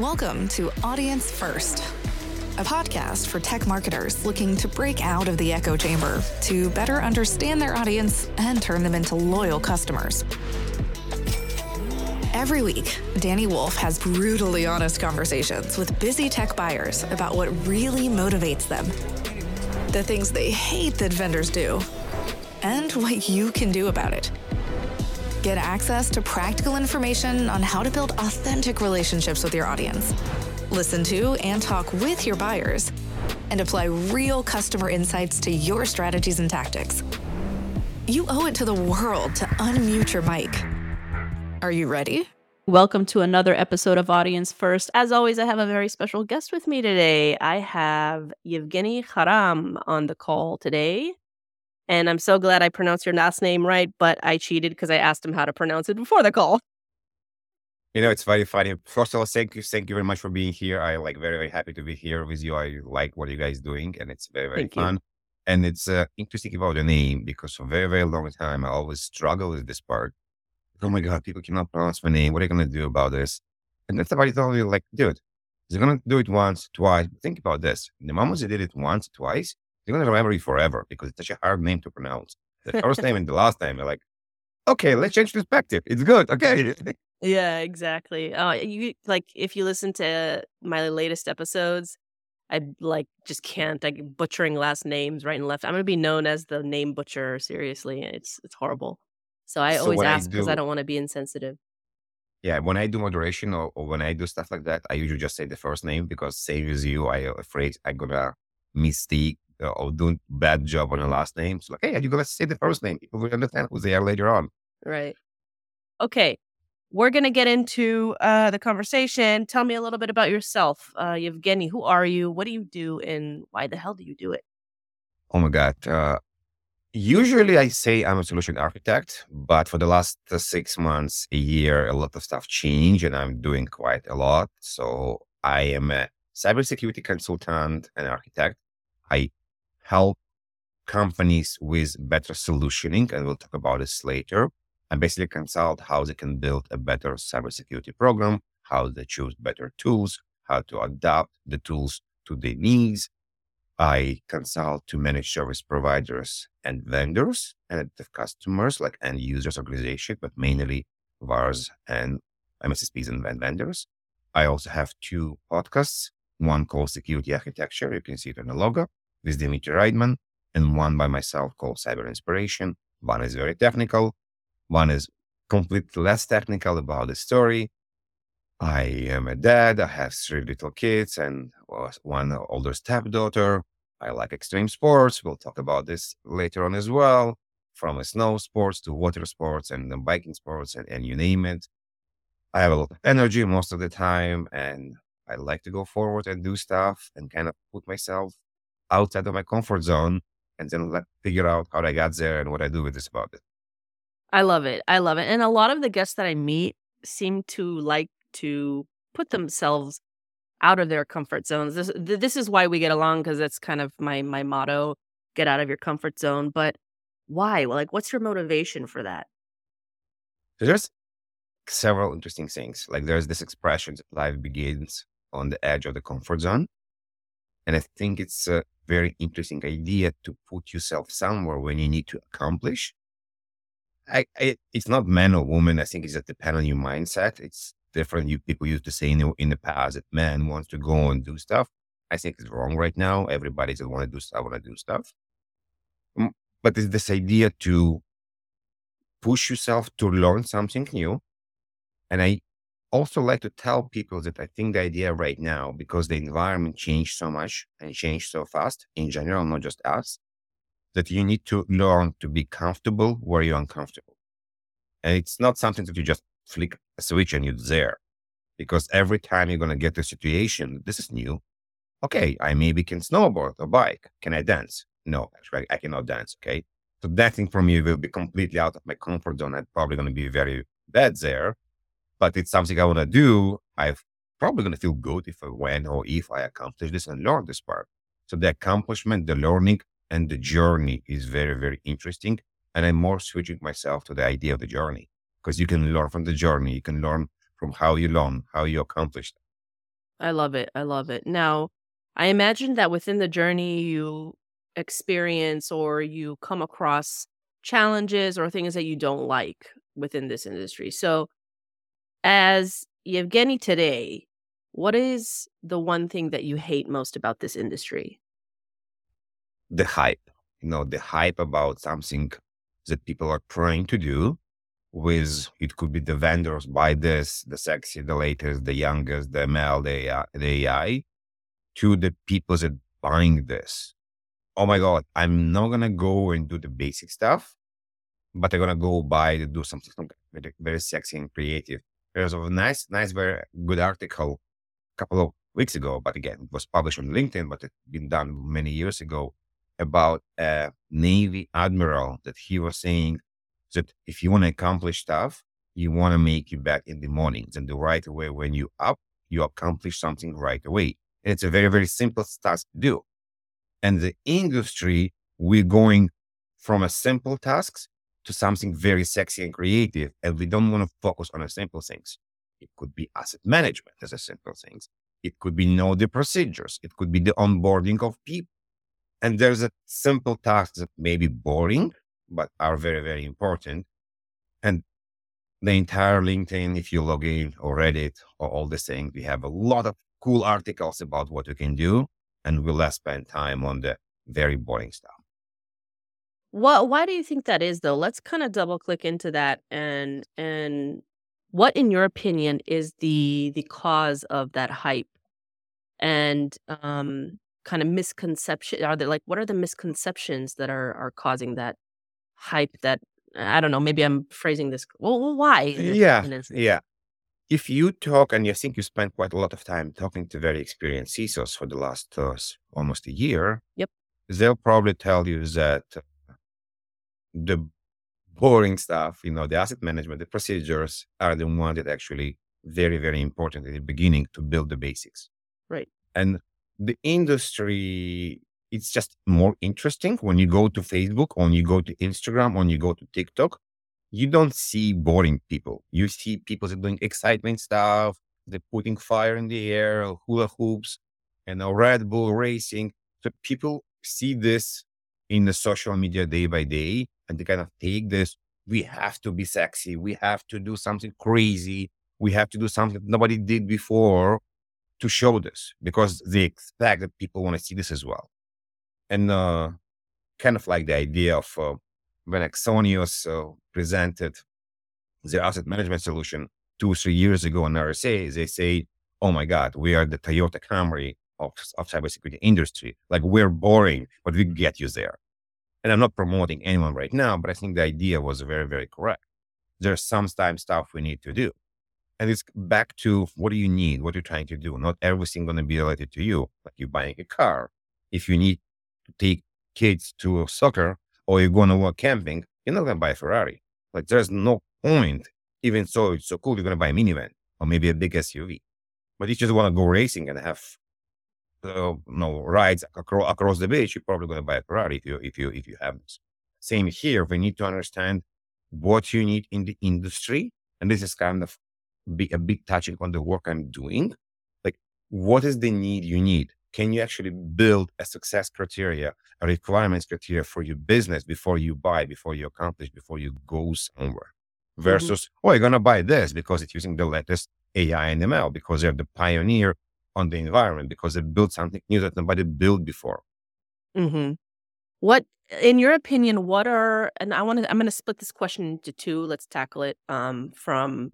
Welcome to Audience First, a podcast for tech marketers looking to break out of the echo chamber to better understand their audience and turn them into loyal customers. Every week, Dani Woolf has brutally honest conversations with busy tech buyers about what really motivates them, the things they hate that vendors do, and what you can do about it. Get access to practical information on how to build authentic relationships with your audience. Listen to and talk with your buyers, and apply real customer insights to your strategies and tactics. You owe it to the world to unmute your mic. Are you ready? Welcome to another episode of Audience First. As always, I have a very special guest with me today. I have Evgeniy Kharam on the call today. And I'm so glad I pronounced your last name right, but I cheated because I asked him how to pronounce it before the call. You know, it's very funny. First of all, thank you, thank you very much for being here. I like very, very happy to be here with you. I like what you guys doing, and it's very, very Thank you. fun. And it's uh, interesting about the name because for a very, very long time I always struggle with this part. Oh my god, people cannot pronounce my name. What are you gonna do about this? And then somebody told me, like, dude, they're gonna do it once, twice. Think about this. The moment they did it once, twice, they're gonna remember it forever because it's such a hard name to pronounce. The first name and the last name, they're like, okay, let's change perspective. It's good. Okay. Yeah, exactly. Uh, you like if you listen to my latest episodes, I like just can't like butchering last names right and left. I'm gonna be known as the name butcher. Seriously, it's it's horrible. So I So always ask because I do- don't want to be insensitive. Yeah, when I do moderation or, or when I do stuff like that, I usually just say the first name because same as you, I'm afraid I'm gonna mistake uh, or doing bad job on the last name. So like, hey, are you gonna say the first name. People will understand who they are later on. Right. Okay. We're going to get into uh, the conversation. Tell me a little bit about yourself. Uh, Evgeniy, who are you? What do you do? And why the hell do you do it? Oh my god. Uh, usually I say I'm a solution architect, but for the last uh, six months, a year, a lot of stuff changed, and I'm doing quite a lot. So I am a cybersecurity consultant and architect. I help companies with better solutioning, and we'll talk about this later. I basically consult how they can build a better cybersecurity program, how they choose better tools, how to adapt the tools to their needs. I consult to manage service providers and vendors and the customers, like end users organization, but mainly VARs and MSSPs and vendors. I also have two podcasts, one called Security Architecture. You can see it on the logo with Dmitry Raidman and one by myself called Cyber Inspiration. One is very technical. One is completely less technical about the story. I am a dad. I have three little kids and one older stepdaughter. I like extreme sports. We'll talk about this later on as well. From snow sports to water sports and biking sports and, and you name it. I have a lot of energy most of the time and I like to go forward and do stuff and kind of put myself outside of my comfort zone and then let figure out how I got there and what I do with this about it. I love it. I love it. And a lot of the guests that I meet seem to like to put themselves out of their comfort zones. This, this is why we get along because that's kind of my my motto: get out of your comfort zone. But why? Like, what's your motivation for that? There's several interesting things. Like there's this expression that life begins on the edge of the comfort zone. And I think it's a very interesting idea to put yourself somewhere when you need to accomplish. I, I it's not man or woman. I think it's just depend on your mindset. It's different. You people used to say in the, in the past that man wants to go and do stuff. I think it's wrong right now. Everybody just want to do stuff, want to do stuff. But it's this idea to push yourself to learn something new. And I also like to tell people that I think the idea right now, because the environment changed so much and changed so fast in general, not just us, that you need to learn to be comfortable where you're uncomfortable. And it's not something that you just flick a switch and you're there. Because every time you're going to get a situation, this is new. Okay, I maybe can snowboard or bike. Can I dance? No, actually, I cannot dance. Okay. So dancing for me will be completely out of my comfort zone. I'm probably going to be very bad there, but it's something I want to do. I'm probably going to feel good if I when or if I accomplish this and learn this part. So the accomplishment, the learning, and the journey is very, very interesting. And I'm more switching myself to the idea of the journey because you can learn from the journey. You can learn from how you learn, how you accomplished. I love it. I love it. Now, I imagine that within the journey you experience or you come across challenges or things that you don't like within this industry. So, as Evgeniy today, what is the one thing that you hate most about this industry? The hype, you know, the hype about something that people are trying to do with it could be the vendors buy this, the sexy, the latest, the youngest, the ML, the AI, the AI to the people that buying this. Oh my God, I'm not gonna go and do the basic stuff, but I'm gonna go buy to do something, very, very sexy and creative. There's a nice, nice, very good article a couple of weeks ago, but again, it was published on LinkedIn, but it's been done many years ago about a Navy admiral that he was saying that if you want to accomplish stuff, you want to make your bed in the mornings and the right away when you up, you accomplish something right away. And it's a very, very simple task to do. And the industry, we're going from a simple tasks to something very sexy and creative. And we don't want to focus on the simple things. It could be asset management as a simple things. It could be know the procedures. It could be the onboarding of people. And there's a simple tasks that may be boring, but are very, very important. And the entire LinkedIn, if you log in or Reddit or all the things, we have a lot of cool articles about what you can do. And we'll less spend time on the very boring stuff. What why do you think that is though? Let's kind of double click into that and and what in your opinion is the the cause of that hype and um kind of misconception are there like what are the misconceptions that are are causing that hype that I don't know, maybe I'm phrasing this well, why? Yeah. Yeah. If you talk, and I think you spent quite a lot of time talking to very experienced CISOs for the last uh, almost a year. Yep. They'll probably tell you that the boring stuff, you know, the asset management, the procedures are the one that actually very, very important at the beginning to build the basics. Right. And the industry it's just more interesting when you go to Facebook, when you go to Instagram, when you go to TikTok. You don't see boring people. You see people that are doing excitement stuff. They're putting fire in the air, hula hoops, and a Red Bull racing. So people see this in the social media day by day, and they kind of take this. We have to be sexy. We have to do something crazy. We have to do something nobody did before to show this because they expect that people want to see this as well and uh, kind of like the idea of uh, when Axonius uh, presented their asset management solution two or three years ago on RSA, they say, "Oh my God, we are the Toyota Camry of, of cybersecurity industry. Like we're boring, but we get you there." And I'm not promoting anyone right now, but I think the idea was very, very correct. There's sometimes stuff we need to do. And it's back to what do you need? What are you're trying to do? Not everything going to be related to you. Like you're buying a car. If you need to take kids to soccer or you're going to work camping, you're not going to buy a Ferrari. Like there's no point. Even so, it's so cool. You're going to buy a minivan or maybe a big SUV. But you just want to go racing and have uh, no rides across, across the beach, you're probably going to buy a Ferrari if you if you if you have this. Same here. We need to understand what you need in the industry, and this is kind of be a big touching on the work I'm doing. Like, what is the need you need? can you actually build a success criteria, a requirements criteria for your business before you buy, before you accomplish, before you go somewhere? Mm-hmm. Versus, mm-hmm. oh, you're gonna buy this because it's using the latest AI and ML because they're the pioneer on the environment because they built something new that nobody built before. Mm-hmm. What, in your opinion, what are and I want to I'm going to split this question into two. Let's tackle it um, from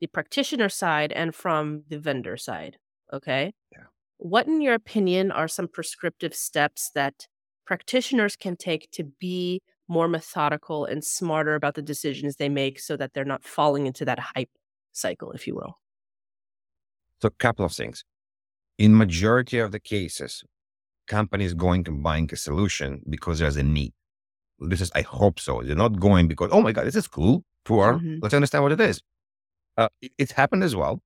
the practitioner side and from the vendor side. Okay. Yeah. What, in your opinion, are some prescriptive steps that practitioners can take to be more methodical and smarter about the decisions they make so that they're not falling into that hype cycle, if you will? So, a couple of things. In majority of the cases, companies going to buying a solution because there's a need. This is, I hope so. They're not going because, oh my God, this is cool. Poor. Mm-hmm. Let's understand what it is. Uh, it, it's happened as well.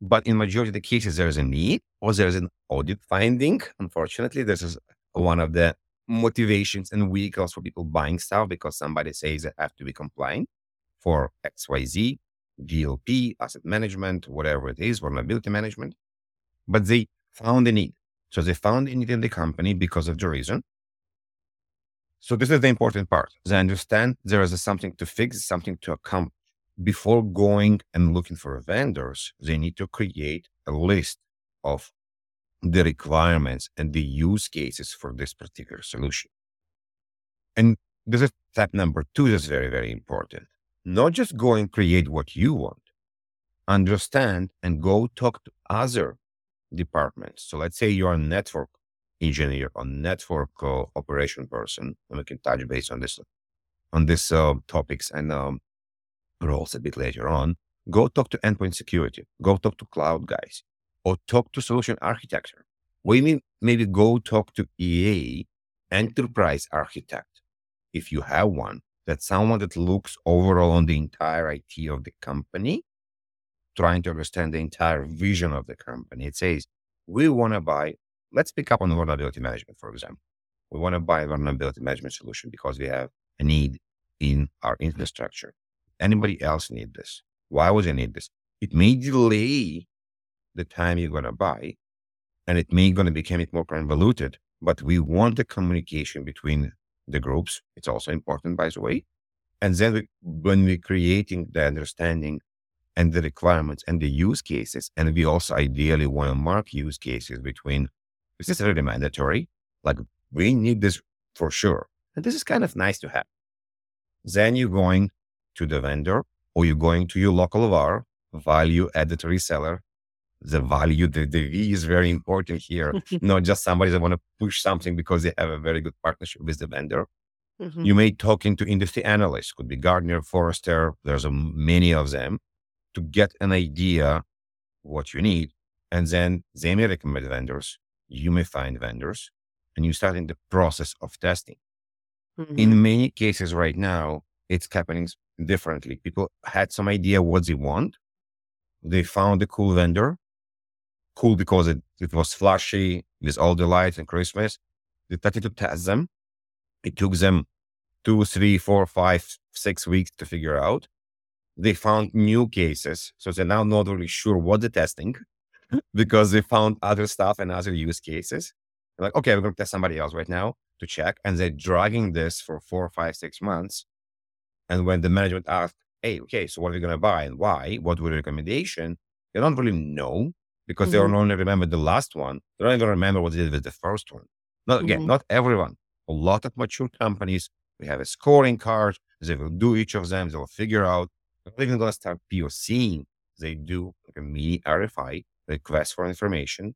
But in majority of the cases, there is a need or there is an audit finding. Unfortunately, this is one of the motivations and vehicles for people buying stuff because somebody says they have to be compliant for XYZ, DLP, asset management, whatever it is, vulnerability management. But they found a need. So they found a need in the company because of the reason. So this is the important part. They understand there is something to fix, something to accomplish. Before going and looking for vendors, they need to create a list of the requirements and the use cases for this particular solution. And this is step number two that's very, very important. Not just go and create what you want, understand and go talk to other departments. So let's say you're a network engineer or network uh, operation person, and we can touch base on this on these uh, topics and um, roles a bit later on. Go talk to endpoint security. Go talk to cloud guys, or talk to solution architecture. We mean maybe go talk to EA, enterprise architect, if you have one. That's someone that looks overall on the entire IT of the company trying to understand the entire vision of the company. It says, we want to buy, let's pick up on vulnerability management, for example. We want to buy a vulnerability management solution because we have a need in our infrastructure. Anybody else need this? Why would you need this? It may delay the time you're going to buy and it may going to become it more convoluted, but we want the communication between the groups. It's also important, by the way. And then we, when we're creating the understanding and the requirements and the use cases. And we also ideally want to mark use cases between this is really mandatory. Like we need this for sure. And this is kind of nice to have. Then you're going to the vendor or you're going to your local VAR, value added reseller. The value, the, the V is very important here. Not just somebody that want to push something because they have a very good partnership with the vendor. Mm-hmm. You may talk into industry analysts, could be Gartner, Forrester. There's a, many of them to get an idea what you need. And then they may recommend vendors. You may find vendors and you start in the process of testing. Mm-hmm. In many cases right now, it's happening differently. People had some idea what they want. They found a cool vendor, cool because it, it was flashy with all the lights and Christmas. They started to test them. It took them two, three, four, five, six weeks to figure out they found new cases. So they're now not really sure what they're testing because they found other stuff and other use cases. They're like, okay, we're going to test somebody else right now to check. And they're dragging this for four, five, six months. And when the management asked, hey, okay, so what are we going to buy and why? What were the recommendation? They don't really know because mm-hmm. they don't only remember the last one. They don't even remember what they did with the first one. Not again, mm-hmm. not everyone. A lot of mature companies, we have a scoring card. They will do each of them. They'll figure out not even going to start POCing. They do like a mini RFI, request for information.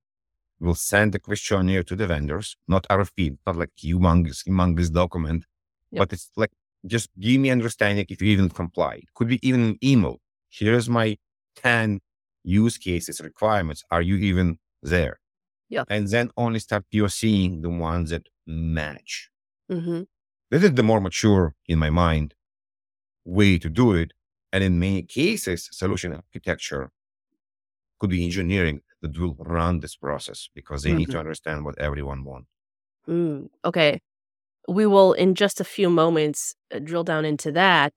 We'll send the questionnaire to the vendors, not RFP, not like humongous, humongous document, yep. but it's like just give me understanding if you even comply. It could be even an email. Here's my 10 use cases requirements. Are you even there? Yeah. And then only start POCing the ones that match. Mm-hmm. This is the more mature, in my mind, way to do it. And in many cases, solution architecture could be engineering that will run this process because they mm-hmm. need to mm-hmm. understand what everyone wants. Mm, okay. We will, in just a few moments, uh, drill down into that.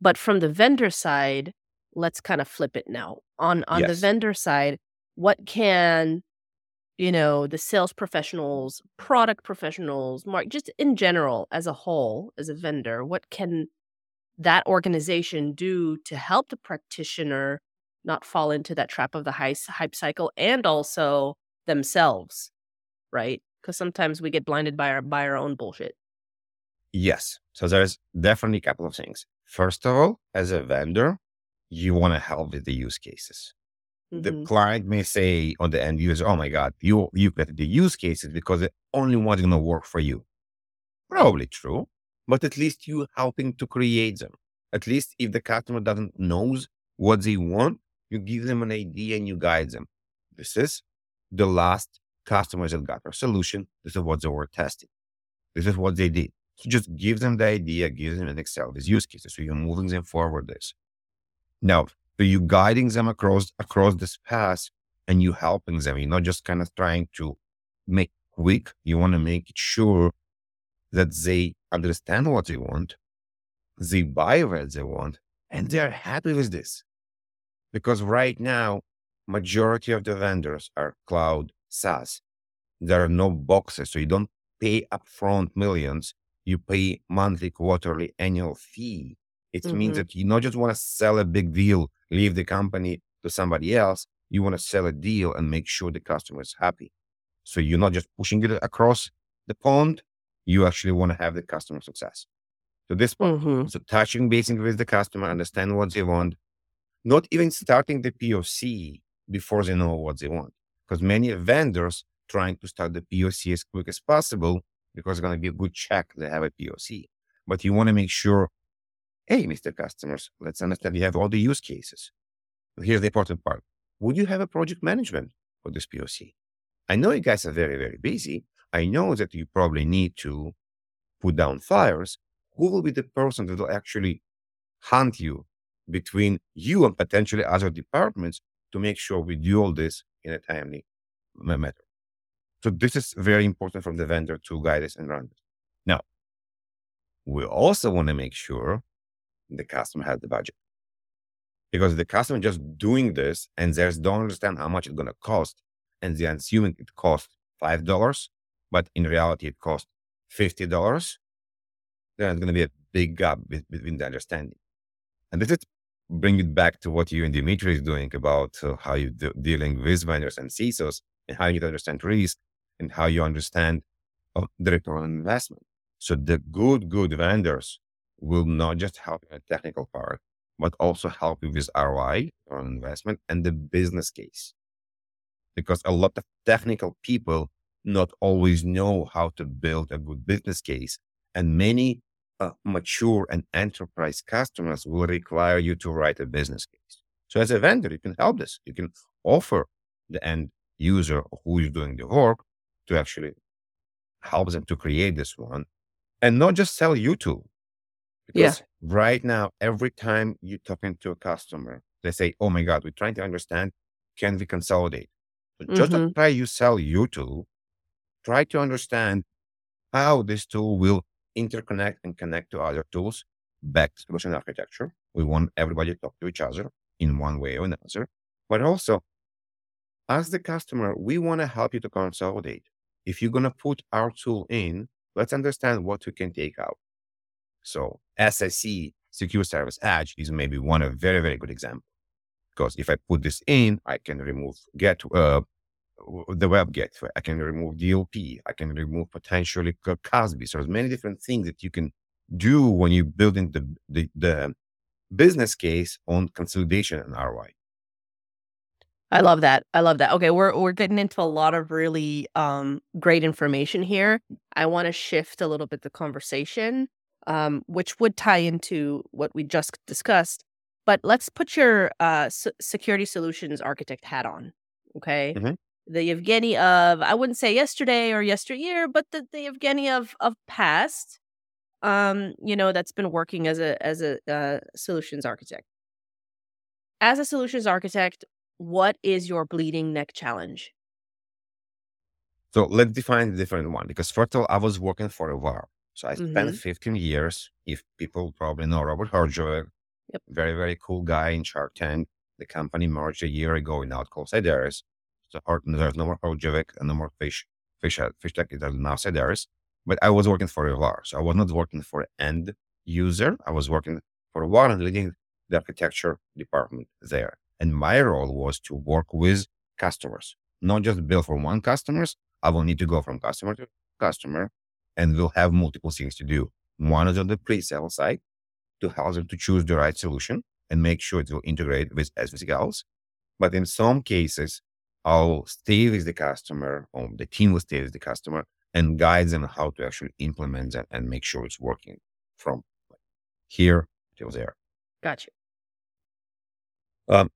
But from the vendor side, let's kind of flip it now. On on yes. the vendor side, what can you know the sales professionals, product professionals, mark just in general as a whole, as a vendor, what can that organization do to help the practitioner not fall into that trap of the hype cycle and also themselves, right? Because sometimes we get blinded by our by our own bullshit. Yes. So there's definitely a couple of things. First of all, as a vendor, you want to help with the use cases. Mm-hmm. The client may say on the end user, "Oh my God, you you get the use cases because the only one's going to work for you." Probably true, but at least you helping to create them. At least if the customer doesn't knows what they want, you give them an idea and you guide them. This is the last customers that got our solution. This is what they were testing. This is what they did. So just give them the idea, give them an Excel, these use cases. So you're moving them forward this. Now, so you guiding them across across this path and you helping them. You're not just kind of trying to make quick. You want to make sure that they understand what they want, they buy what they want, and they're happy with this. Because right now, majority of the vendors are cloud SaaS. There are no boxes, so you don't pay upfront millions. You pay monthly, quarterly, annual fee. It mm-hmm. means that you not just want to sell a big deal, leave the company to somebody else. You want to sell a deal and make sure the customer is happy. So you're not just pushing it across the pond. You actually want to have the customer success. So this one, mm-hmm. so touching basing with the customer, understand what they want, not even starting the POC before they know what they want. Because many vendors trying to start the POC as quick as possible because it's going to be a good check they have a POC. But you want to make sure, hey, Mr. Customers, let's understand you have all the use cases. Here's the important part. Would you have a project management for this POC? I know you guys are very, very busy. I know that you probably need to put down fires. Who will be the person that will actually hunt you between you and potentially other departments to make sure we do all this in a timely manner. So this is very important from the vendor to guide us and run. Now, we also want to make sure the customer has the budget. Because the customer just doing this and they don't understand how much it's going to cost, and they're assuming it costs five dollars, but in reality it costs fifty dollars, then it's going to be a big gap between the understanding. And this is bring it back to what you and Dimitri is doing about uh, how you're de- dealing with vendors and CISOs and how you understand risk and how you understand uh, the return on investment. So the good, good vendors will not just help you in the technical part, but also help you with ROI on investment and the business case. Because a lot of technical people not always know how to build a good business case. And many uh, mature and enterprise customers will require you to write a business case. So as a vendor, you can help this. You can offer the end user who is doing the work to actually help them to create this one and not just sell you to. Because yeah. right now, every time you're talking to a customer, they say, Oh my God, we're trying to understand, can we consolidate? So mm-hmm. just try you sell you to, try to understand how this tool will interconnect and connect to other tools back to solution architecture. We want everybody to talk to each other in one way or another. But also, as the customer, we want to help you to consolidate. If you're going to put our tool in, let's understand what we can take out. So SSE, Secure Service Edge, is maybe one of very, very good example. Because if I put this in, I can remove get uh, the web gateway. I can remove DLP. I can remove potentially CASB. So there's many different things that you can do when you're building the, the, the business case on consolidation and ROI. I love that. I love that. Okay, we're we're getting into a lot of really um, great information here. I want to shift a little bit the conversation, um, which would tie into what we just discussed. But let's put your uh, s- security solutions architect hat on. Okay, mm-hmm the Evgeniy of I wouldn't say yesterday or yesteryear, but the, the Evgeniy of of past, um, you know, that's been working as a as a uh, solutions architect. As a solutions architect, what is your bleeding neck challenge? So let's define a different one because first of all, I was working for a while. So I spent mm-hmm. 15 years. If people probably know Robert Herjavec, yep. very, very cool guy in Shark Tank. The company merged a year ago in called Cyderes. So there's no more Herjavec and no more fish, fish, uh, Fishtech. There's now Cyderes. But I was working for a. So I was not working for end user. I was working for a VAR and leading the architecture department there. And my role was to work with customers, not just build for one customers. I will need to go from customer to customer and we'll have multiple things to do. One is on the pre-sale side to help them to choose the right solution and make sure it will integrate with everything else. But in some cases, I'll stay with the customer, or the team will stay with the customer and guide them how to actually implement that and make sure it's working from here till there. Gotcha. Um,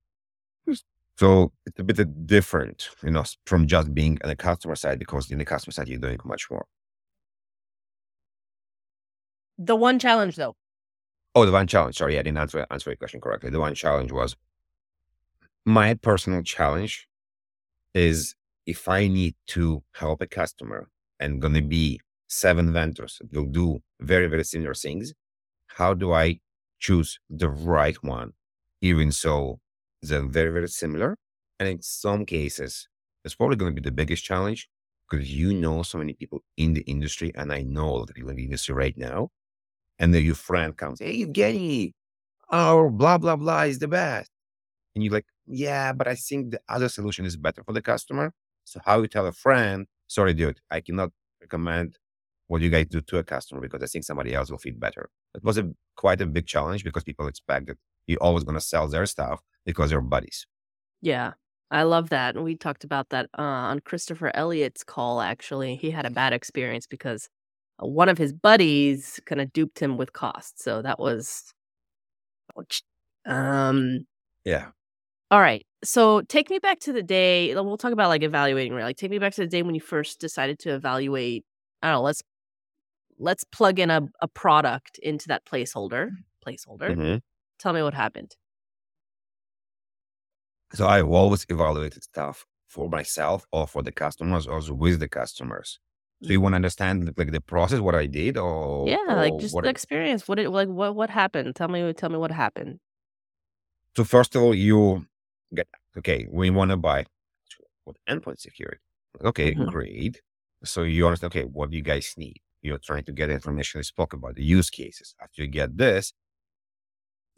so it's a bit different, you know, from just being on the customer side because in the customer side you're doing much more. The one challenge, though. Oh, the one challenge. Sorry, I didn't answer answer your question correctly. The one challenge was my personal challenge is if I need to help a customer and going to be seven vendors that will do very, very similar things, how do I choose the right one? Even so, they're very, very similar. And in some cases, it's probably going to be the biggest challenge because you know so many people in the industry, and I know that people in the industry right now. And then your friend comes, Hey, Evgeniy, our blah, blah, blah is the best. And you're like, Yeah, but I think the other solution is better for the customer. So, how you tell a friend, Sorry, dude, I cannot recommend what you guys do to a customer because I think somebody else will feel better. It was a quite a big challenge because people expect that you're always going to sell their stuff because they're buddies. Yeah. I love that. And we talked about that uh, on Christopher Elliott's call, actually. He had a bad experience because uh, one of his buddies kind of duped him with cost. So that was. Um, yeah. All right. So take me back to the day. We'll talk about like evaluating, right? Like take me back to the day when you first decided to evaluate. I don't know. Let's let's plug in a, a product into that placeholder. Placeholder. Mhm. Tell me what happened. So I've always evaluated stuff for myself or for the customers or with the customers. So you want to understand like the process, what I did, or Yeah, like just the experience. What it like what what happened? Tell me tell me what happened. So first of all, you get okay. We want to buy what endpoint security. Okay, Mhm. great. So you understand. Okay, what do you guys need? You're trying to get information. We spoke about the use cases. After you get this,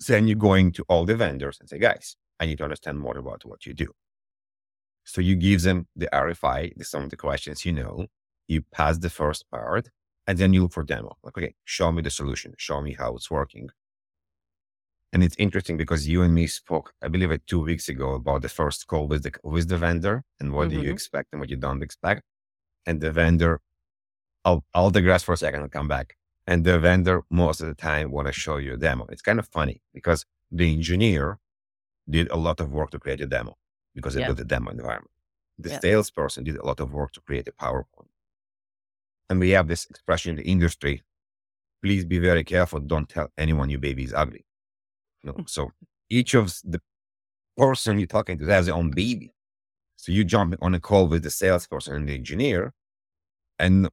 then you're going to all the vendors and say, guys, I need to understand more about what you do. So you give them the RFI, the, some of the questions you know. You pass the first part, and then you look for demo. Like, okay, show me the solution. Show me how it's working. And it's interesting because you and me spoke, I believe, like two weeks ago about the first call with the with the vendor and what do you Mhm. expect and what you don't expect. And the vendor, I'll I'll digress for a second and come back. And the vendor most of the time want to show you a demo. It's kind of funny because the engineer did a lot of work to create a demo because they Yeah. built a demo environment. The Yeah. salesperson did a lot of work to create a PowerPoint. And we have this expression in the industry: please be very careful. Don't tell anyone your baby is ugly. So each of the person you're talking to has their own baby. So you jump on a call with the salesperson and the engineer, and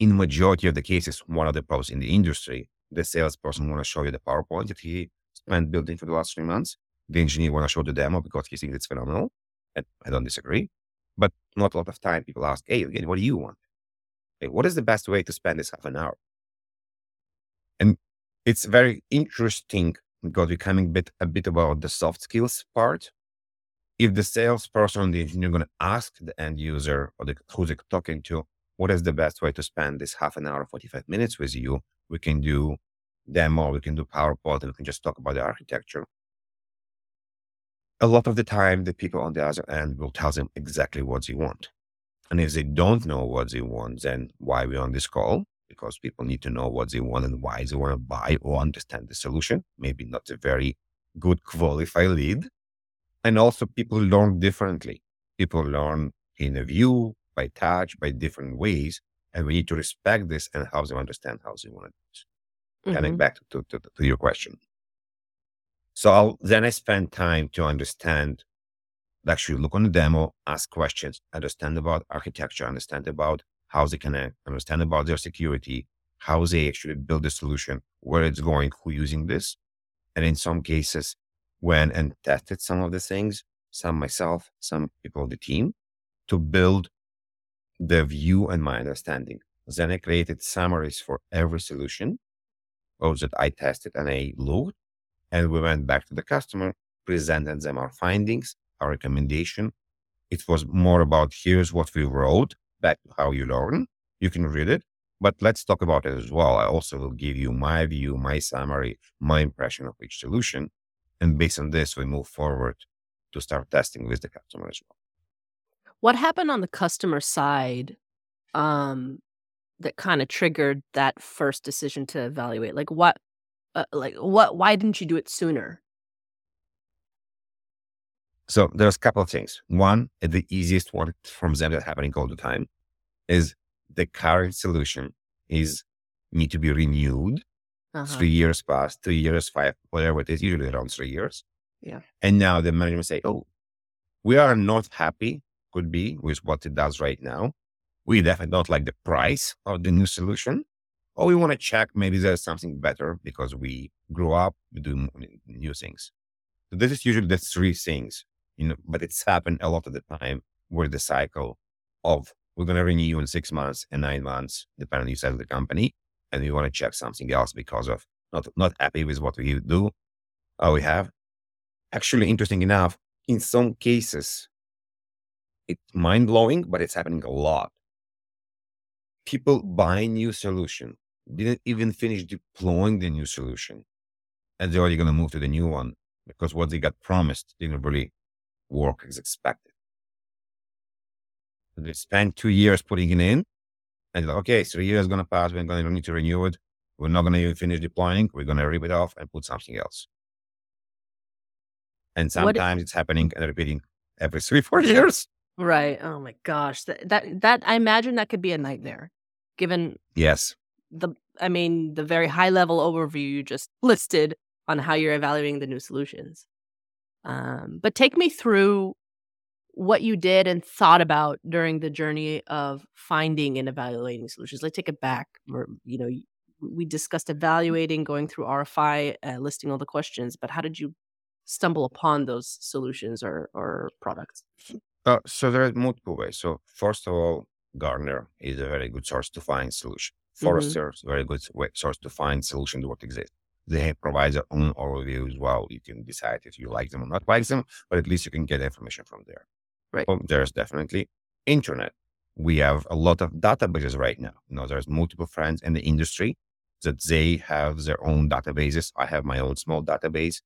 in majority of the cases, one of the pros in the industry, the salesperson want to show you the PowerPoint that he spent building for the last three months. The engineer want to show the demo because he thinks it's phenomenal. And I don't disagree. But not a lot of time people ask, hey, again, what do you want? Hey, what is the best way to spend this half an hour? And it's very interesting because we're coming bit a bit about the soft skills part. If the salesperson, the engineer, going to ask the end user or the who's talking to, what is the best way to spend this half an hour, forty five minutes with you? We can do demo, we can do PowerPoint, and we can just talk about the architecture. A lot of the time, the people on the other end will tell them exactly what they want. And if they don't know what they want, then why we on this call? Because people need to know what they want and why they want to buy or understand the solution. Maybe not a very good qualified lead. And also people learn differently. People learn in a view, by touch, by different ways. And we need to respect this and help them understand how they want mm-hmm. to do it. Coming back to, to, to your question. So I'll, then I spend time to understand actually look on the demo, ask questions, understand about architecture, understand about how they connect, understand about their security, how they actually build the solution, where it's going, who using this. And in some cases, when and tested some of the things, some myself, some people on the team, to build the view and my understanding. Then I created summaries for every solution, those that I tested and I looked, and we went back to the customer, presented them our findings, our recommendation. It was more about here's what we wrote, back to how you learn. You can read it, but let's talk about it as well. I also will give you my view, my summary, my impression of each solution. And based on this, we move forward to start testing with the customer as well. What happened on the customer side um that kind of triggered that first decision to evaluate? Like what uh, like what why didn't you do it sooner? So there's a couple of things. One, the easiest one from them that's happening all the time is the current solution is need to be renewed. Uh-huh. Three years past, two years, five, whatever it is, usually around three years. Yeah. And now the management say, oh, we are not happy, could be, with what it does right now. We definitely don't like the price of the new solution. Or we want to check maybe there's something better because we grew up, we do new things. So this is usually the three things you know, but it's happened a lot of the time where the cycle of we're going to renew you in six months and nine months, depending on size of the company, and we want to check something else because of not not happy with what we do, uh, we have. Actually, interesting enough, in some cases, it's mind blowing, but it's happening a lot. People buy new solution, didn't even finish deploying the new solution, and they're already going to move to the new one because what they got promised didn't really work as expected. They spent two years putting it in, and like, okay, three years is going to pass. We're going to need to renew it. We're not going to even finish deploying. We're going to rip it off and put something else. And sometimes what? it's happening and repeating every three, four years. Right. Oh my gosh. That, that that I imagine that could be a nightmare. Given Yes. the I mean the very high level overview you just listed on how you're evaluating the new solutions. Um, but take me through what you did and thought about during the journey of finding and evaluating solutions. Let's take it back. Where, you know, we discussed evaluating, going through RFI, uh, listing all the questions, but how did you stumble upon those solutions or, or products? Uh, so there are multiple ways. So first of all, Gartner is a very good source to find solution. Mm-hmm. Forrester is a very good way, source to find solution to what exists. They provide their own overview as well. You can decide if you like them or not like them, but at least you can get information from there. Right. Well, there's definitely internet. We have a lot of databases right now. You know, there's multiple friends in the industry that they have their own databases. I have my own small database,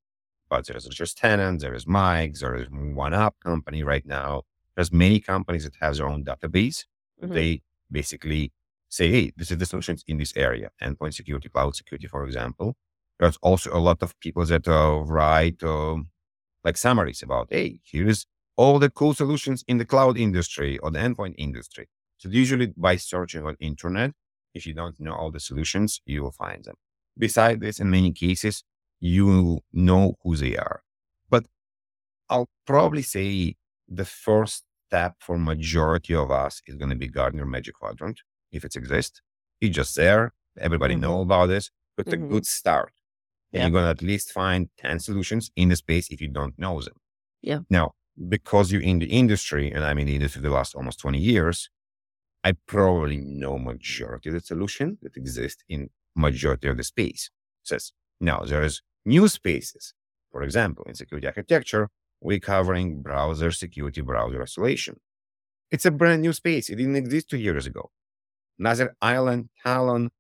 but there's just Tenant, there is Mike, there is One Up company right now. There's many companies that have their own database. Mm-hmm. They basically say, hey, this is the solutions in this area, endpoint security, cloud security, for example. There's also a lot of people that uh, write um, like summaries about, hey, here's all the cool solutions in the cloud industry or the endpoint industry. So usually by searching on internet, if you don't know all the solutions, you will find them. Besides this, in many cases, you know who they are. But I'll probably say the first step for majority of us is going to be Gartner Magic Quadrant, if it exists. It's just there. Everybody mm-hmm. know about this. But mm-hmm. a good start. Yeah. You're going to at least find 10 solutions in the space if you don't know them. Yeah. Now, because you're in the industry and I'm in the industry for the last almost 20 years, I probably know majority of the solution that exist in majority of the space. Says now there's new spaces. For example, in security architecture, we're covering browser security, browser isolation. It's a brand new space. It didn't exist two years ago. Nether Island, Talon,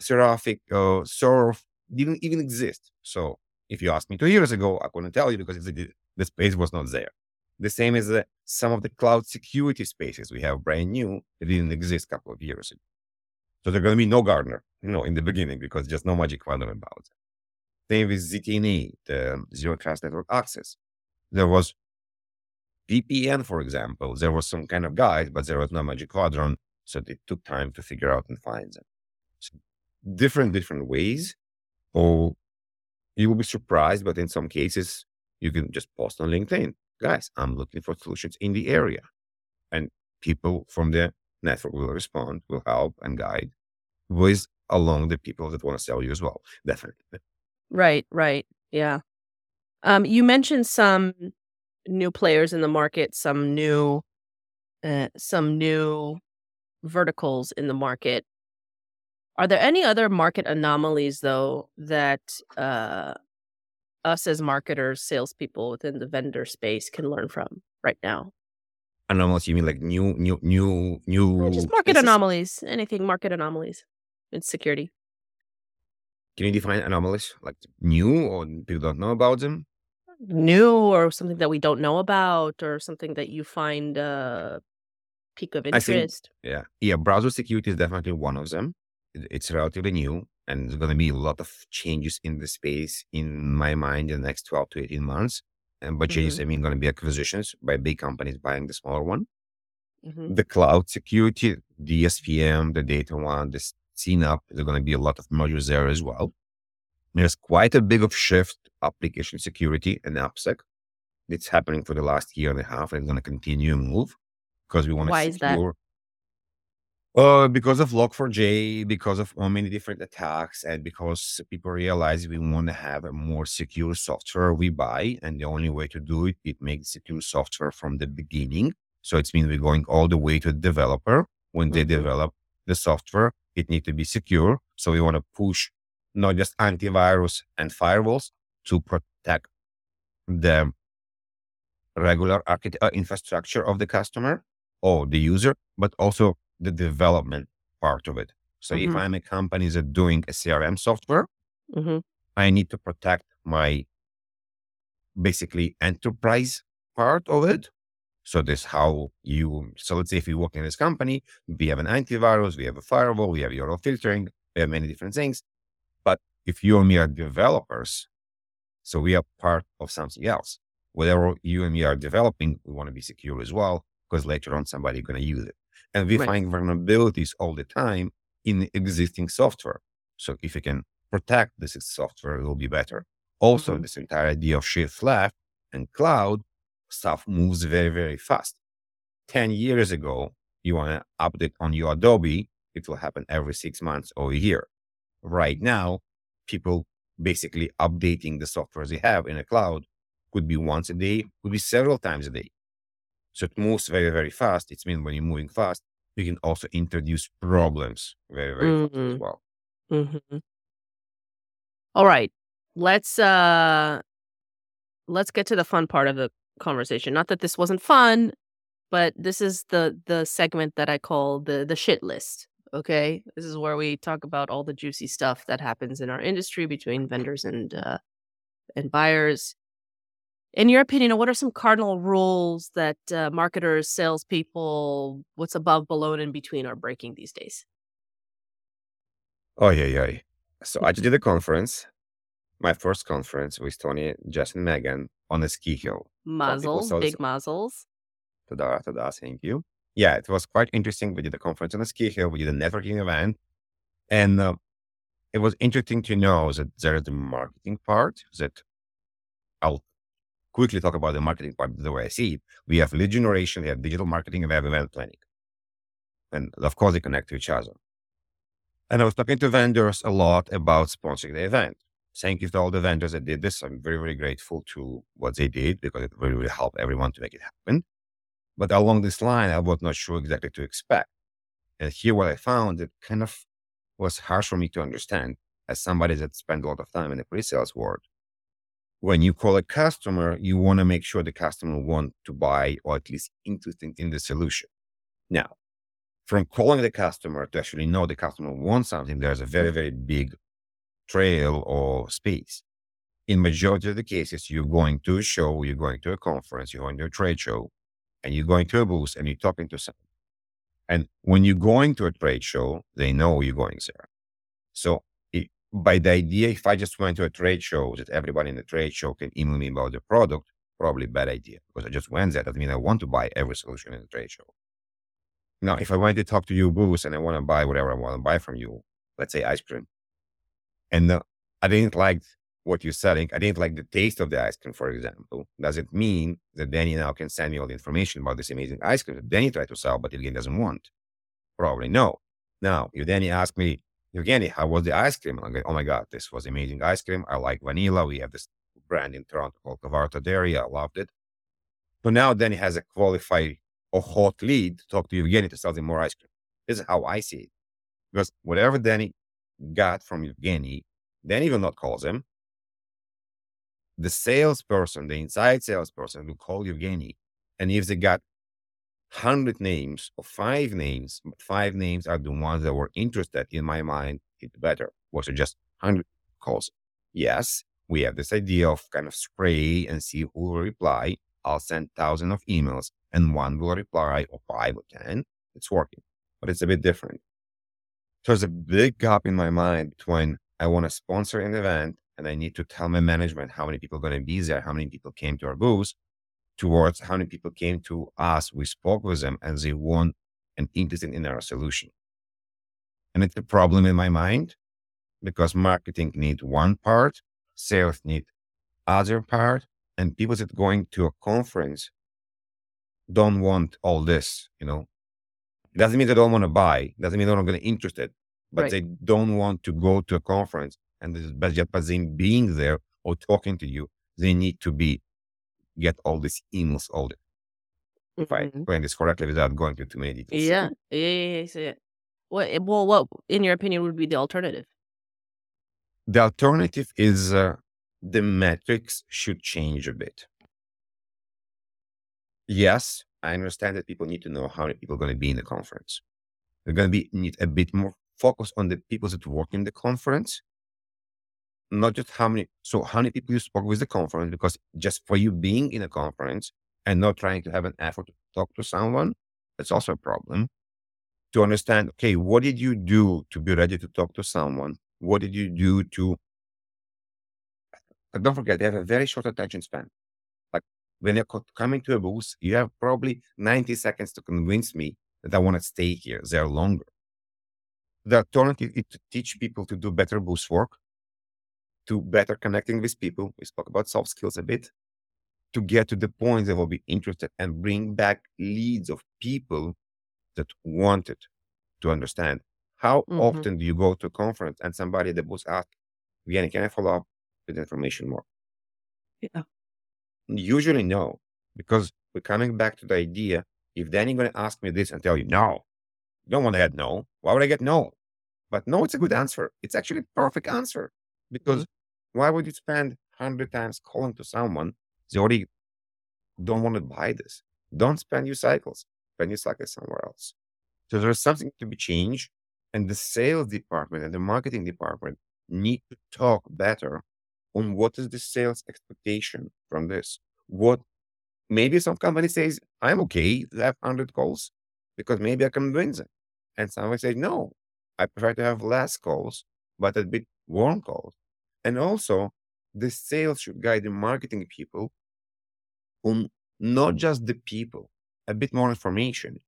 Seraphic, uh, Surf didn't even exist. So if you asked me two years ago, I couldn't tell you because the space was not there. The same as uh, some of the cloud security spaces we have brand new that didn't exist a couple of years ago. So there's going to be no Gartner, you know, in the beginning because just no magic quadrant about it. Same with ZTNA, the Zero Trust Network Access. There was VPN, for example. There was some kind of guide, but there was no magic quadrant. So it took time to figure out and find them. So different, different ways. Or you will be surprised, but in some cases, you can just post on LinkedIn guys, I'm looking for solutions in the area. And people from the network will respond, will help and guide with along the people that want to sell you as well. Definitely. Right, right. Yeah. Um, you mentioned some new players in the market, some new uh, some new verticals in the market. Are there any other market anomalies though that uh, us as marketers, salespeople within the vendor space can learn from right now? Anomalies, you mean like new, new, new, new? Just market anomalies. Anything market anomalies in security. Can you define anomalies like new or people don't know about them? New or something that we don't know about or something that you find uh peak of interest. Think, yeah. Yeah. Browser security is definitely one of them. It's relatively new and there's going to be a lot of changes in the space in my mind in the next 12 to 18 months. And by changes, mm-hmm. I mean going to be acquisitions by big companies buying the smaller one. Mm-hmm. The cloud security, DSPM, the data one, the CNAPP, there's going to be a lot of mergers there as well. There's quite a big of shift application security and AppSec. It's happening for the last year and a half and it's going to continue to move because we want to Why secure. Uh, because of Log4j, because of many different attacks, and because people realize we want to have a more secure software we buy, and the only way to do it, it makes secure software from the beginning. So it means we're going all the way to the developer. When they Mhm. develop the software, it needs to be secure. So we want to push not just antivirus and firewalls to protect the regular architect uh, infrastructure of the customer or the user, but also the development part of it. So if Mhm. I'm a company that doing a CRM software, hmm I need to protect my basically enterprise part of it. So this how you so let's say if you work in this company, we have an antivirus, we have a firewall, we have URL filtering, we have many different things. But if you and me are developers, so we are part of something else. Whatever you and me are developing, we want to be secure as well, because later on somebody's going to use it. And we Right. find vulnerabilities all the time in existing software. So if you can protect this software, it will be better. Also, Mhm. this entire idea of shift left and cloud stuff moves very, very fast. 10 years ago, you want to update on your Adobe, it will happen every six months or a year. Right now, people basically updating the software they have in a cloud could be once a day, could be several times a day. So it moves very, very fast. It means when you're moving fast, you can also introduce problems very, very fast as Mhm. well. hmm All right. Let's uh let's get to the fun part of the conversation. Not that this wasn't fun, but this is the the segment that I call the the shit list. Okay? This is where we talk about all the juicy stuff that happens in our industry between vendors and uh and buyers. In your opinion, what are some cardinal rules that uh, marketers, salespeople, what's above, below, and in between are breaking these days? Oh, yeah, yeah. So I just did a conference, my first conference with Tony, Jess, and Megan on a ski hill. Muzzles, this. big muzzles. Tada, tada, thank you. Yeah, it was quite interesting. We did a conference on a ski hill. We did a networking event. And uh, it was interesting to know that there is the marketing part that I'll quickly talk about the marketing part the way I see it. We have lead generation, we have digital marketing, and we have event planning. And of course, they connect to each other. And I was talking to vendors a lot about sponsoring the event. Thank you to all the vendors that did this. I'm very, very grateful to what they did because it really, really helped everyone to make it happen. But along this line, I was not sure exactly to expect. And here, what I found, it kind of was harsh for me to understand as somebody that spent a lot of time in the pre-sales world. When you call a customer, you want to make sure the customer want to buy or at least interested in the solution. Now, from calling the customer to actually know the customer wants something, there's a very, very big trail or space. In majority of the cases, you're going to a show, you're going to a conference, you're going to a trade show, and you're going to a booth and you're talking to someone. And when you're going to a trade show, they know you're going there. So by the idea, if I just went to a trade show that everybody in the trade show can email me about the product, probably bad idea because I just went there. Doesn't mean I want to buy every solution in the trade show. Now, if I went to talk to you, booth, and I want to buy whatever I want to buy from you, let's say ice cream, and uh, I didn't like what you're selling, I didn't like the taste of the ice cream, for example, does it mean that Dani now can send me all the information about this amazing ice cream that Dani tried to sell, but again doesn't want? Probably no. Now, if Dani asked me, Evgeniy, how was the ice cream? Like, oh my God, this was amazing ice cream. I like vanilla. We have this brand in Toronto called Kawartha Dairy. I loved it. So now Dani has a qualified or hot lead to talk to Evgeniy to sell him more ice cream. This is how I see it. Because whatever Dani got from Evgeniy, Dani will not call him. The salesperson, the inside salesperson will call Evgeniy. And if they got 100 names or five names, five names are the ones that were interested in my mind, it's better. Was it just 100 calls? Yes, we have this idea of kind of spray and see who will reply. I'll send thousands of emails and one will reply or five or 10. It's working, but it's a bit different. So there's a big gap in my mind between I want to sponsor an event and I need to tell my management how many people are going to be there, how many people came to our booth, towards how many people came to us. We spoke with them and they want and interested in our solution. And it's a problem in my mind because marketing need one part, sales need other part, and people that going to a conference don't want all this, you know. It doesn't mean they don't want to buy. Doesn't mean they're not going to interested, but Right. they don't want to go to a conference. And this- but just by them being there or talking to you, they need to be get all these emails all the if I explain this correctly without going into too many details. Yeah. Yeah. Yeah. yeah, yeah. What? eh, Well, what in your opinion would be the alternative? The alternative is uh, the metrics should change a bit. Yes, I understand that people need to know how many people are going to be in the conference. They're going to be need a bit more focus on the people that work in the conference, not just how many. So how many people you spoke with the conference? Because just for you being in a conference and not trying to have an effort to talk to someone, that's also a problem. To understand, okay, what did you do to be ready to talk to someone? What did you do to but don't forget, they have a very short attention span. Like when you're co- coming to a booth, you have probably 90 seconds to convince me that I want to stay here. They're longer. The alternative is to teach people to do better booth work, to better connecting with people. We spoke about soft skills a bit, to get to the point they will be interested and bring back leads of people that wanted to understand. How Mhm. often do you go to a conference and somebody at the booth asks, Vianney, can I follow up with information more? Yeah. Usually no, because we're coming back to the idea, if Dani going to ask me this and tell you no, you don't want to get no. Why would I get no? But no, it's a good answer. It's actually a perfect answer because why would you spend hundred times calling to someone? They already don't want to buy this. Don't spend your cycles. Spend your cycles somewhere else. So there's something to be changed, and the sales department and the marketing department need to talk better on what is the sales expectation from this. What maybe some company says, I'm okay to have 100 calls because maybe I can win them. And someone says, no, I prefer to have less calls, but a bit warm calls. And also, the sales should guide the marketing people on not just the people, a bit more information.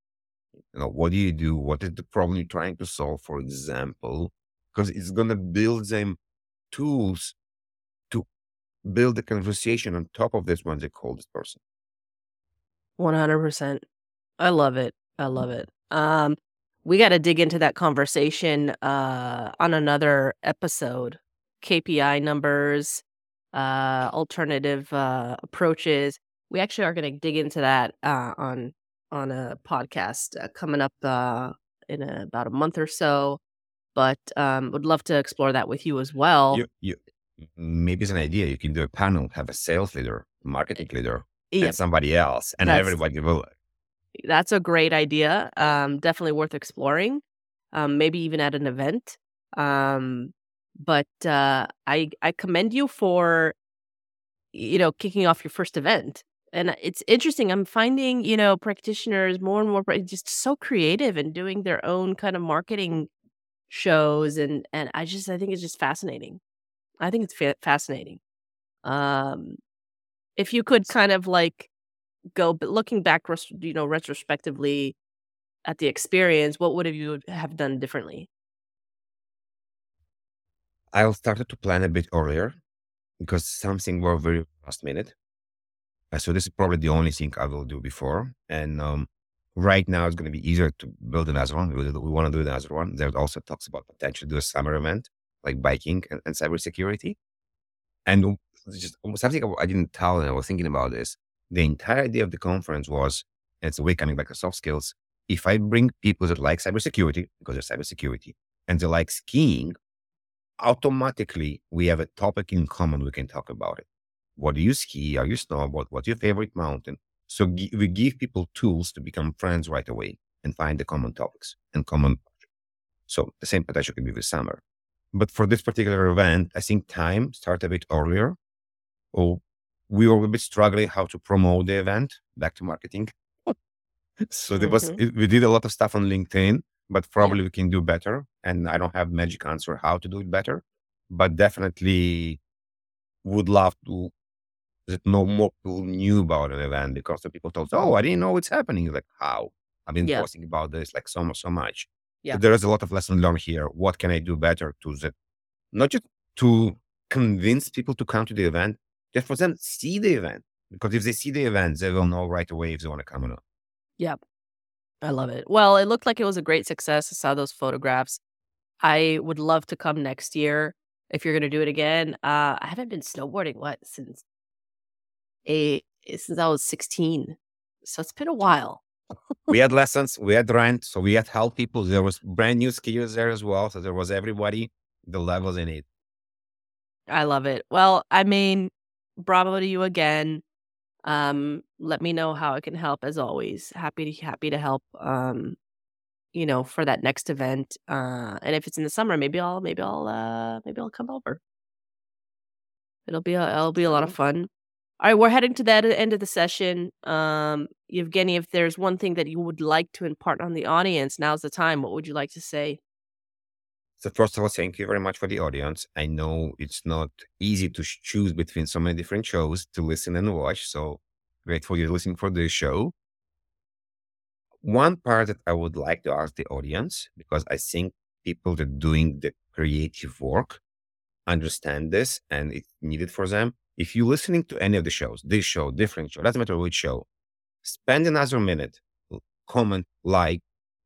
You know, what do you do? What is the problem you're trying to solve, for example? Because it's going to build them tools to build the conversation on top of this when they call this person. One hundred percent. I love it. I love it. Um, we got to dig into that conversation uh on another episode. KPI numbers, uh, alternative uh approaches. We actually are going to dig into that uh on on a podcast uh, coming up uh in a, about a month or so. But um, would love to explore that with you as well. You, you, maybe it's an idea. You can do a panel, have a sales leader, marketing leader, Yep. and somebody else, and That's- everybody will. that's a great idea. Um, definitely worth exploring. Um, maybe even at an event. Um, but uh, I I commend you for you know kicking off your first event. And it's interesting. I'm finding you know practitioners more and more just so creative and doing their own kind of marketing shows, and and I just I think it's just fascinating. I think it's fa- fascinating. Um, if you could kind of like go but looking back you know retrospectively at the experience what would have you have done differently I started to plan a bit earlier because something were very last minute. Uh, So this is probably the only thing I will do before. And um, right now it's going to be easier to build another one. We, we want to do another one. There also talks about potentially do a summer event like biking and, and cybersecurity. And just something I didn't tell and I was thinking about this. The entire idea of the conference was, and it's a way coming back to soft skills. If I bring people that like cybersecurity, because they're cybersecurity, and they like skiing, automatically we have a topic in common. We can talk about it. What do you ski? Are you snowboard? What's your favorite mountain? So gi- we give people tools to become friends right away and find the common topics and common. So the same potential can be with summer. But for this particular event, I think time started a bit earlier. Or we were a bit struggling how to promote the event back to marketing. so there was, Mhm. we did a lot of stuff on LinkedIn, but probably we can do better. And I don't have magic answer how to do it better, but definitely would love to that know more people knew about an event because the people told, oh, I didn't know it's happening. Like how? I've been Yeah. posting about this like so much, so much. Yeah. So there is a lot of lesson learned here. What can I do better to the, not just to convince people to come to the event, just for them see the event. Because if they see the event, they will know right away if they want to come or not. yep I love it. Well, it looked like it was a great success. I saw those photographs. I would love to come next year if you're going to do it again. Uh, I haven't been snowboarding what since a since I was 16, so it's been a while. we had lessons, we had rent, so we had help people. There was brand new skiers there as well, so there was everybody, the levels in it. I love it. Well, I mean, bravo to you again. Um, let me know how I can help as always. Happy to happy to help. Um, you know, for that next event. Uh, and if it's in the summer, maybe I'll maybe I'll uh maybe I'll come over. It'll be a, it'll be a lot of fun. All right, we're heading to that end of the session. Um, Evgeniy, if there's one thing that you would like to impart on the audience, now's the time. What would you like to say? So first of all, thank you very much for the audience. I know it's not easy to choose between so many different shows to listen and watch. So grateful you're listening for this show. One part that I would like to ask the audience, because I think people that are doing the creative work understand this and it's needed for them. If you're listening to any of the shows, this show, different show, doesn't matter which show, spend another minute, comment, like,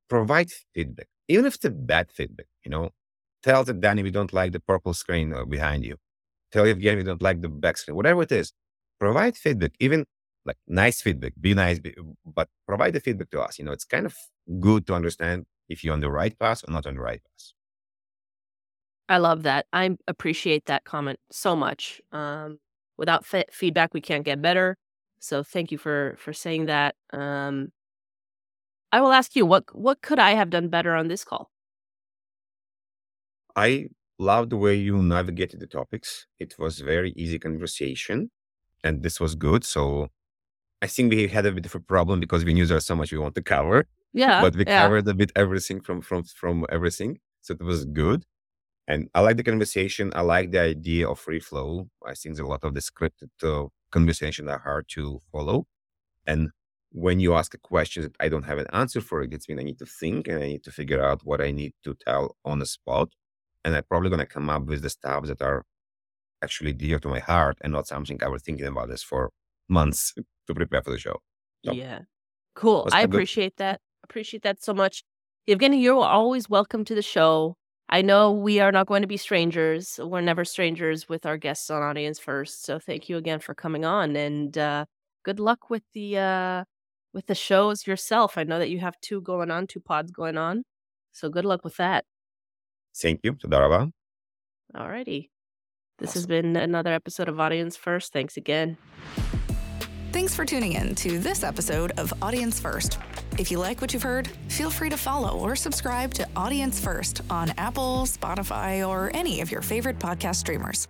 provide feedback, even if it's a bad feedback, you know, Tell that Dani we don't like the purple screen uh, behind you. Tell Evgeniy we don't like the back screen. Whatever it is, provide feedback, even like nice feedback. Be nice, be, but provide the feedback to us. You know, it's kind of good to understand if you're on the right path or not on the right path. I love that. I appreciate that comment so much. Um, without feedback, we can't get better. So thank you for for saying that. Um, I will ask you what what could I have done better on this call? I love the way you navigated the topics. It was very easy conversation, and this was good. So I think we had a bit of a problem because we knew there's so much we want to cover. Yeah, but we yeah. covered a bit everything from from from everything. So it was good. And I like the conversation. I like the idea of free flow. I think there's a lot of the scripted uh, conversation are hard to follow. And when you ask a question that I don't have an answer for it, it's mean I need to think and I need to figure out what I need to tell on the spot and I'm probably going to come up with the stuff that are actually dear to my heart and not something I was thinking about this for months to prepare for the show. So, yeah. Cool. I appreciate good. that. Appreciate that so much. Evgeniy, you're always welcome to the show. I know we are not going to be strangers. We're never strangers with our guests on Audience First. So thank you again for coming on and uh, good luck with the uh, with the shows yourself. I know that you have two going on, two pods going on. So good luck with that. Thank you. תודה רבה. Alrighty. This awesome. has been another episode of Audience First. Thanks again. Thanks for tuning in to this episode of Audience First. If you like what you've heard, feel free to follow or subscribe to Audience First on Apple, Spotify, or any of your favorite podcast streamers.